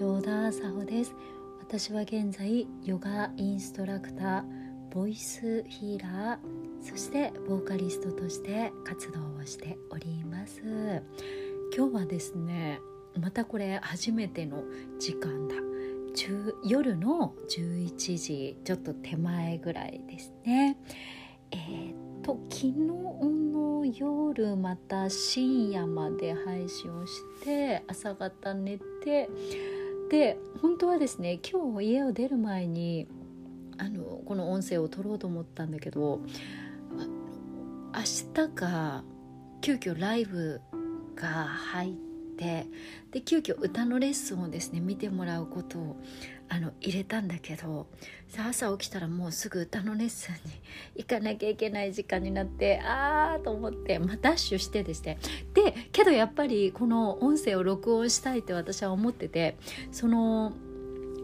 正田沙穂です。私は現在ヨガインストラクターボイスヒーラーそしてボーカリストとして活動をしております。今日はですねまたこれ初めての時間だ。夜の11時ちょっと手前ぐらいですね。えー、っと昨日の夜また深夜まで配信をして朝方寝てで本当はですね今日家を出る前にあのこの音声を撮ろうと思ったんだけど明日か急遽ライブが入ってで急遽歌のレッスンをですね見てもらうことをあの入れたんだけどさ朝起きたらもうすぐ歌のレッスンに行かなきゃいけない時間になってああと思って、まあ、ダッシュしてですね。でけどやっぱりこの音声を録音したいって私は思っててその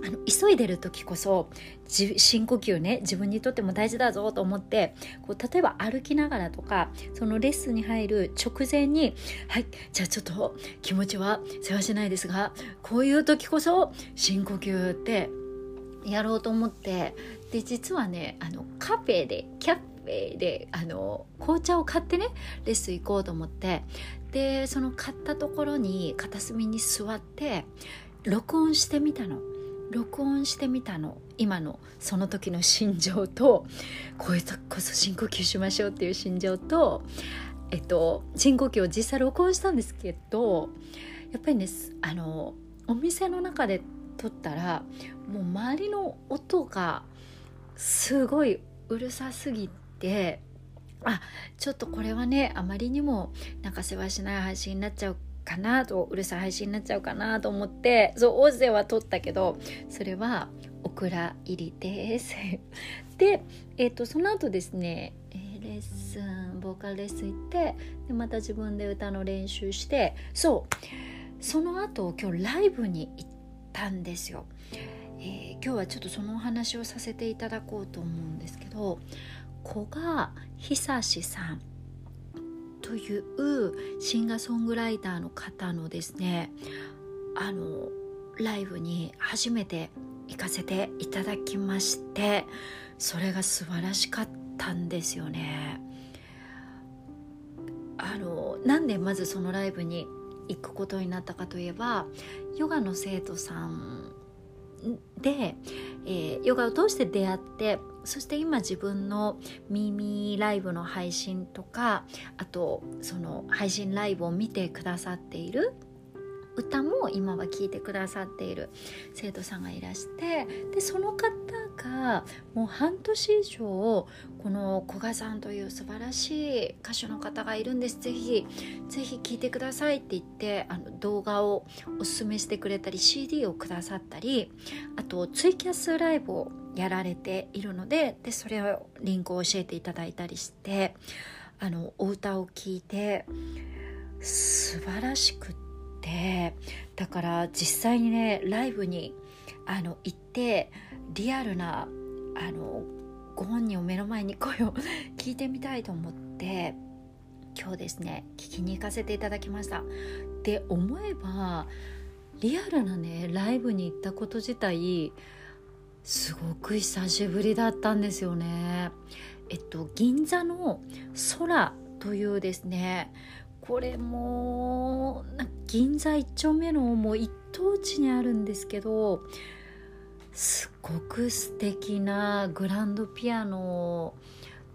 あの急いでる時こそ深呼吸ね自分にとっても大事だぞと思ってこう例えば歩きながらとかそのレッスンに入る直前に「はいじゃあちょっと気持ちは世話しないですがこういう時こそ深呼吸ってやろうと思ってで実はねあのカフェでキャッフェであの紅茶を買ってねレッスン行こうと思ってでその買ったところに片隅に座って録音してみたの。録音してみたの。今のその時の心情とこいう時こそ深呼吸しましょうっていう心情とえっと深呼吸を実際録音したんですけどやっぱりねあのお店の中で撮ったらもう周りの音がすごいうるさすぎてあちょっとこれはねあまりにもなんか世話しない配信になっちゃうかなとうるさい配信になっちゃうかなと思ってそう音声は撮ったけどそれはオクラ入りです。で、えーと、その後ですね、え、レッスンボーカルレッスン行ってでまた自分で歌の練習してそうその後今日ライブに行ったんですよ、えー、今日はちょっとそのお話をさせていただこうと思うんですけど古賀久志さん。というシンガーソングライターの方のですねあのライブに初めて行かせていただきましてそれが素晴らしかったんですよね。あのなんでまずそのライブに行くことになったかといえばヨガの生徒さんで、えー、ヨガを通して出会ってそして今自分の耳ライブの配信とかあとその配信ライブを見てくださっている歌も今は聴いてくださっている生徒さんがいらしてでその方がもう半年以上この古賀さんという素晴らしい歌手の方がいるんです。ぜひぜひ聴いてくださいって言ってあの動画をおすすめしてくれたり CD をくださったりあとツイキャスライブをやられているのででそれをリンクを教えていただいたりしてあのお歌を聴いて素晴らしくってだから実際にねライブにあの行ってリアルなあのご本人を目の前に声を 聞いてみたいと思って今日ですね聞きに行かせていただきました。で思えばリアルなねライブに行ったこと自体すごく久しぶりだったんですよね。えっと銀座の空というですねこれも銀座一丁目のもう一等地にあるんですけどすごく素敵なグランドピアノ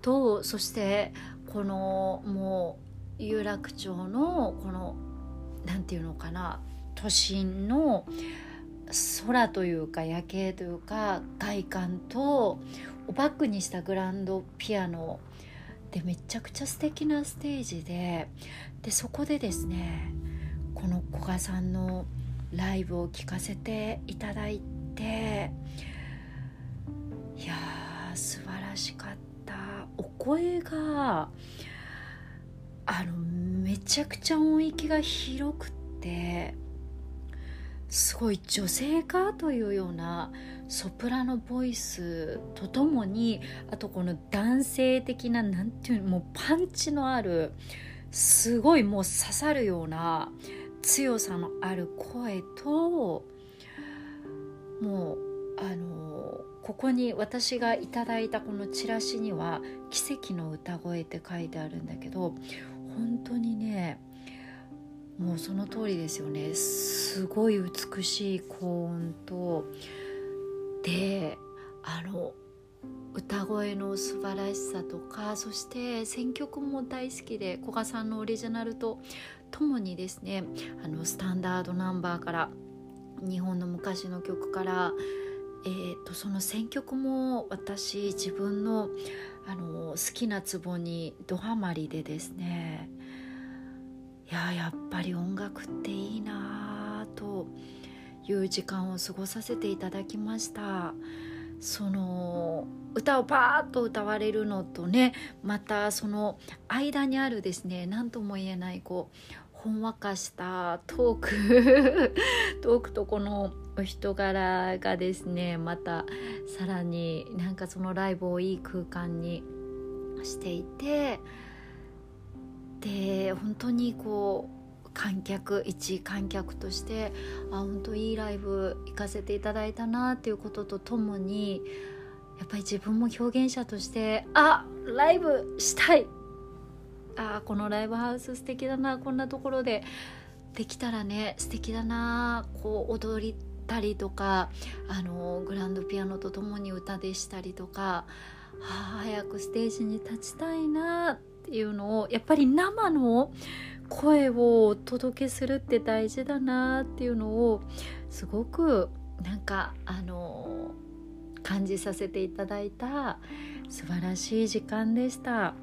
とそしてこのもう有楽町のこの何て言うのかな都心の空というか夜景というか外観とをバックにしたグランドピアノでめちゃくちゃ素敵なステージででそこでですねこの古賀さんのライブを聴かせていただいていやー素晴らしかった。お声があのめちゃくちゃ音域が広くってすごい女性かというようなソプラノボイスとともにあとこの男性的な何ていうのもうパンチのあるすごいもう刺さるような強さのある声ともうあのここに私がいただいたこのチラシには「奇跡の歌声」って書いてあるんだけど本当にねもうその通りですよね。すごい美しい高音とであの歌声の素晴らしさとかそして選曲も大好きで古賀さんのオリジナルとともにですねあのスタンダードナンバーから日本の昔の曲から、えーと、その選曲も私自分のあの好きなツボにドハマりでですね。ややっぱり音楽っていいなという時間を過ごさせていただきました。その歌をパーッと歌われるのとねまたその間にあるですね何とも言えないこうほんわかしたトーク トークとこのお人柄がですねまたさらになんかそのライブをいい空間にしていてで本当にこう観客一観客としてあ本当いいライブ行かせていただいたなっていうこととともにやっぱり自分も表現者としてあライブしたい。あこのライブハウス素敵だなこんなところでできたらね素敵だなこう踊りたりとかあのグランドピアノとともに歌でしたりとか、はあ、早くステージに立ちたいなっていうのをやっぱり生の声をお届けするって大事だなっていうのをすごくなんかあの感じさせていただいた素晴らしい時間でした。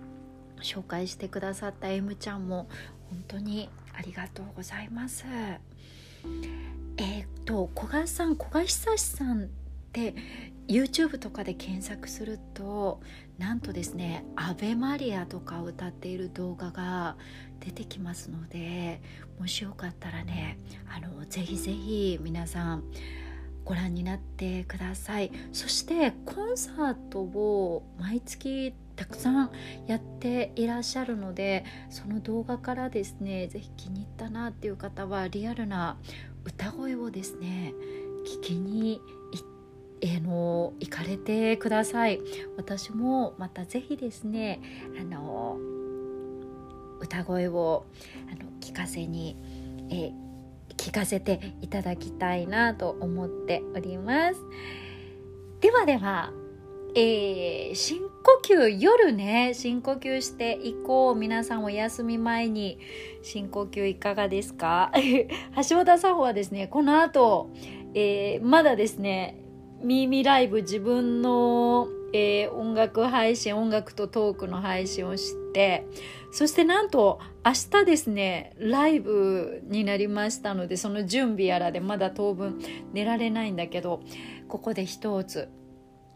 紹介してくださった M ちゃんも本当にありがとうございます。えー、っと古賀さん古賀久志さんって YouTube とかで検索するとなんとですね「アベマリア」とかを歌っている動画が出てきますのでもしよかったらねあのぜひぜひ皆さんご覧になってください。そしてコンサートを毎月たくさんやっていらっしゃるのでその動画からですね是非気に入ったなっていう方はリアルな歌声をですね聞きに行えの行かれてください。私もまた是非ですねあの歌声をあの聞かせに、え聞かせていただきたいなと思っております。ではではえー、深呼吸夜ね深呼吸していこう。皆さんお休み前に深呼吸いかがですか？橋田さんはですねこの後、えー、まだですね耳ライブ自分の、えー、音楽配信音楽とトークの配信をしてそしてなんと明日ですねライブになりましたのでその準備やらでまだ当分寝られないんだけどここで一つ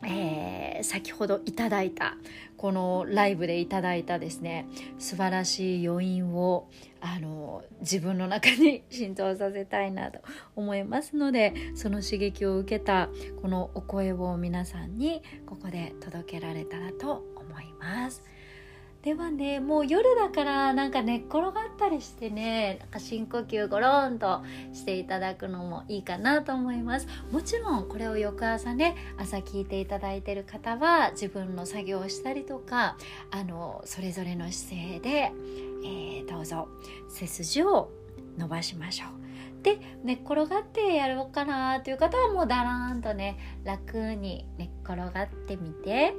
えー、先ほどいただいたこのライブでいただいたですね素晴らしい余韻をあの自分の中に浸透させたいなと思いますのでその刺激を受けたこのお声を皆さんにここで届けられたらと思います。ではねもう夜だからなんか寝っ転がったりしてねなんか深呼吸ゴロンとしていただくのもいいかなと思います。もちろんこれを翌朝ね朝聞いていただいてる方は自分の作業をしたりとかあのそれぞれの姿勢で、えー、どうぞ背筋を伸ばしましょう。で寝っ転がってやろうかなという方はもうだらーんとね楽に寝っ転がってみて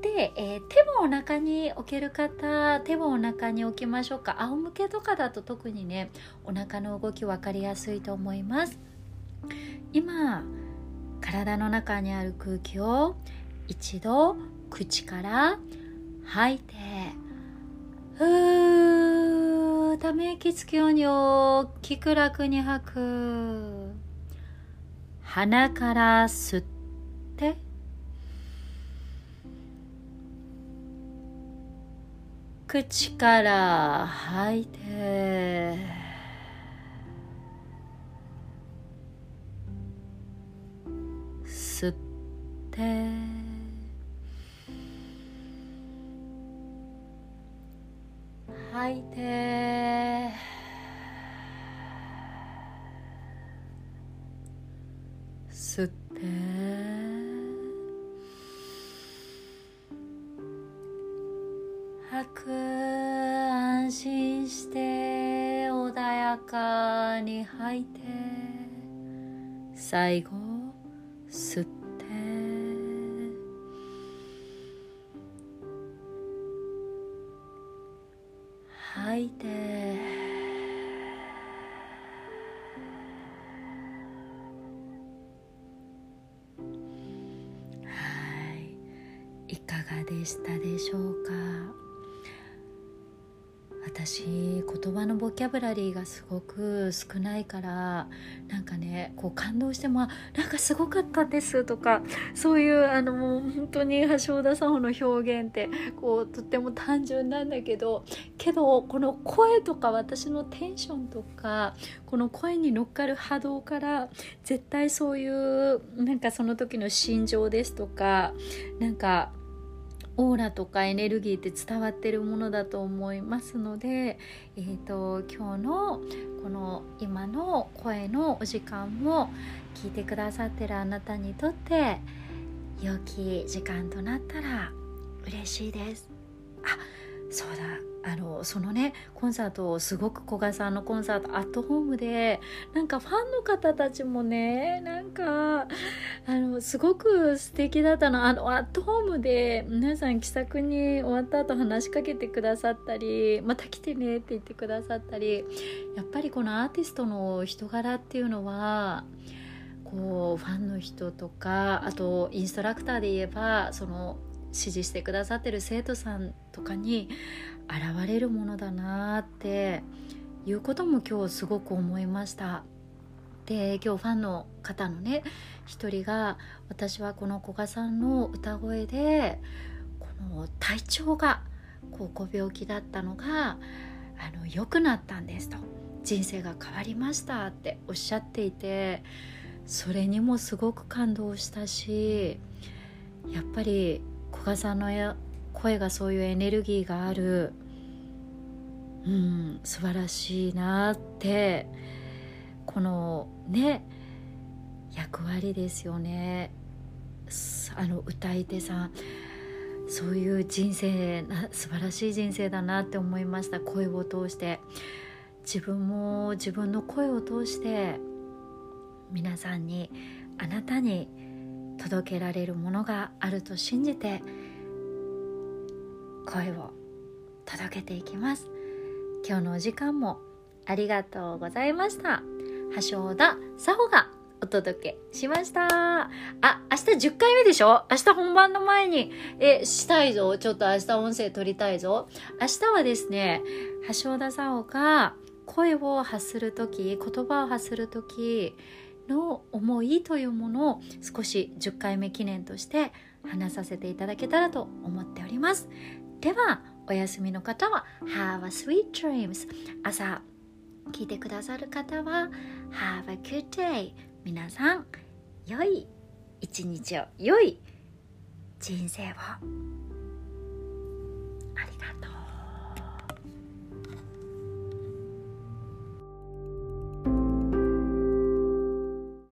で、えー、手もお腹に置ける方手もお腹に置きましょうか。仰向けとかだと特にねお腹の動き分かりやすいと思います。今体の中にある空気を一度口から吐いてふーため息つくように大きく楽に吐く。鼻から吸って口から吐いて吸って。吐いて。吸って。吐いて。最後吸って。吐いて。はい。いかがでしたでしょうか？私言葉のボキャブラリーがすごく少ないからなんかねこう感動しても「なんかすごかったです」とかそういうあのもう本当に橋田さんの表現ってこうとっても単純なんだけどけどこの声とか私のテンションとかこの声に乗っかる波動から絶対そういうなんかその時の心情ですとかなんかオーラとかエネルギーって伝わってるものだと思いますので、えーと、今日のこの今の声のお時間も聞いてくださってるあなたにとって良き時間となったら嬉しいです。あそうだあのそのねコンサートをすごく古賀さんのコンサートアットホームでなんかファンの方たちもねなんかあのすごく素敵だったの。あのアットホームで皆さん気さくに終わった後話しかけてくださったりまた来てねって言ってくださったりやっぱりこのアーティストの人柄っていうのはこうファンの人とかあとインストラクターで言えばその指示してくださってる生徒さんとかに現れるものだなっていうことも今日すごく思いました。で今日ファンの方のね一人が私はこの古賀さんの歌声でこの体調がこうご病気だったのがあの良くなったんですと。人生が変わりましたっておっしゃっていてそれにもすごく感動したしやっぱり古賀さんの声がそういうエネルギーがある。うん素晴らしいなって。このね役割ですよね。あの歌い手さん。そういう人生な素晴らしい人生だなって思いました。声を通して。自分も自分の声を通して皆さんにあなたに届けられるものがあると信じて声を届けていきます今日のお時間もありがとうございました橋田佐穂がお届けしました。あ、明日10回目でしょ？明日本番の前に、え、したいぞ。ちょっと明日音声撮りたいぞ。明日はですね、橋田沙穂が声を発するとき、言葉を発するときの思いというものを少し10回目記念として話させていただけたらと思っております。ではお休みの方は Have a sweet dreams. 朝聞いてくださる方は Have a good day. 皆さん良い一日を良い人生を。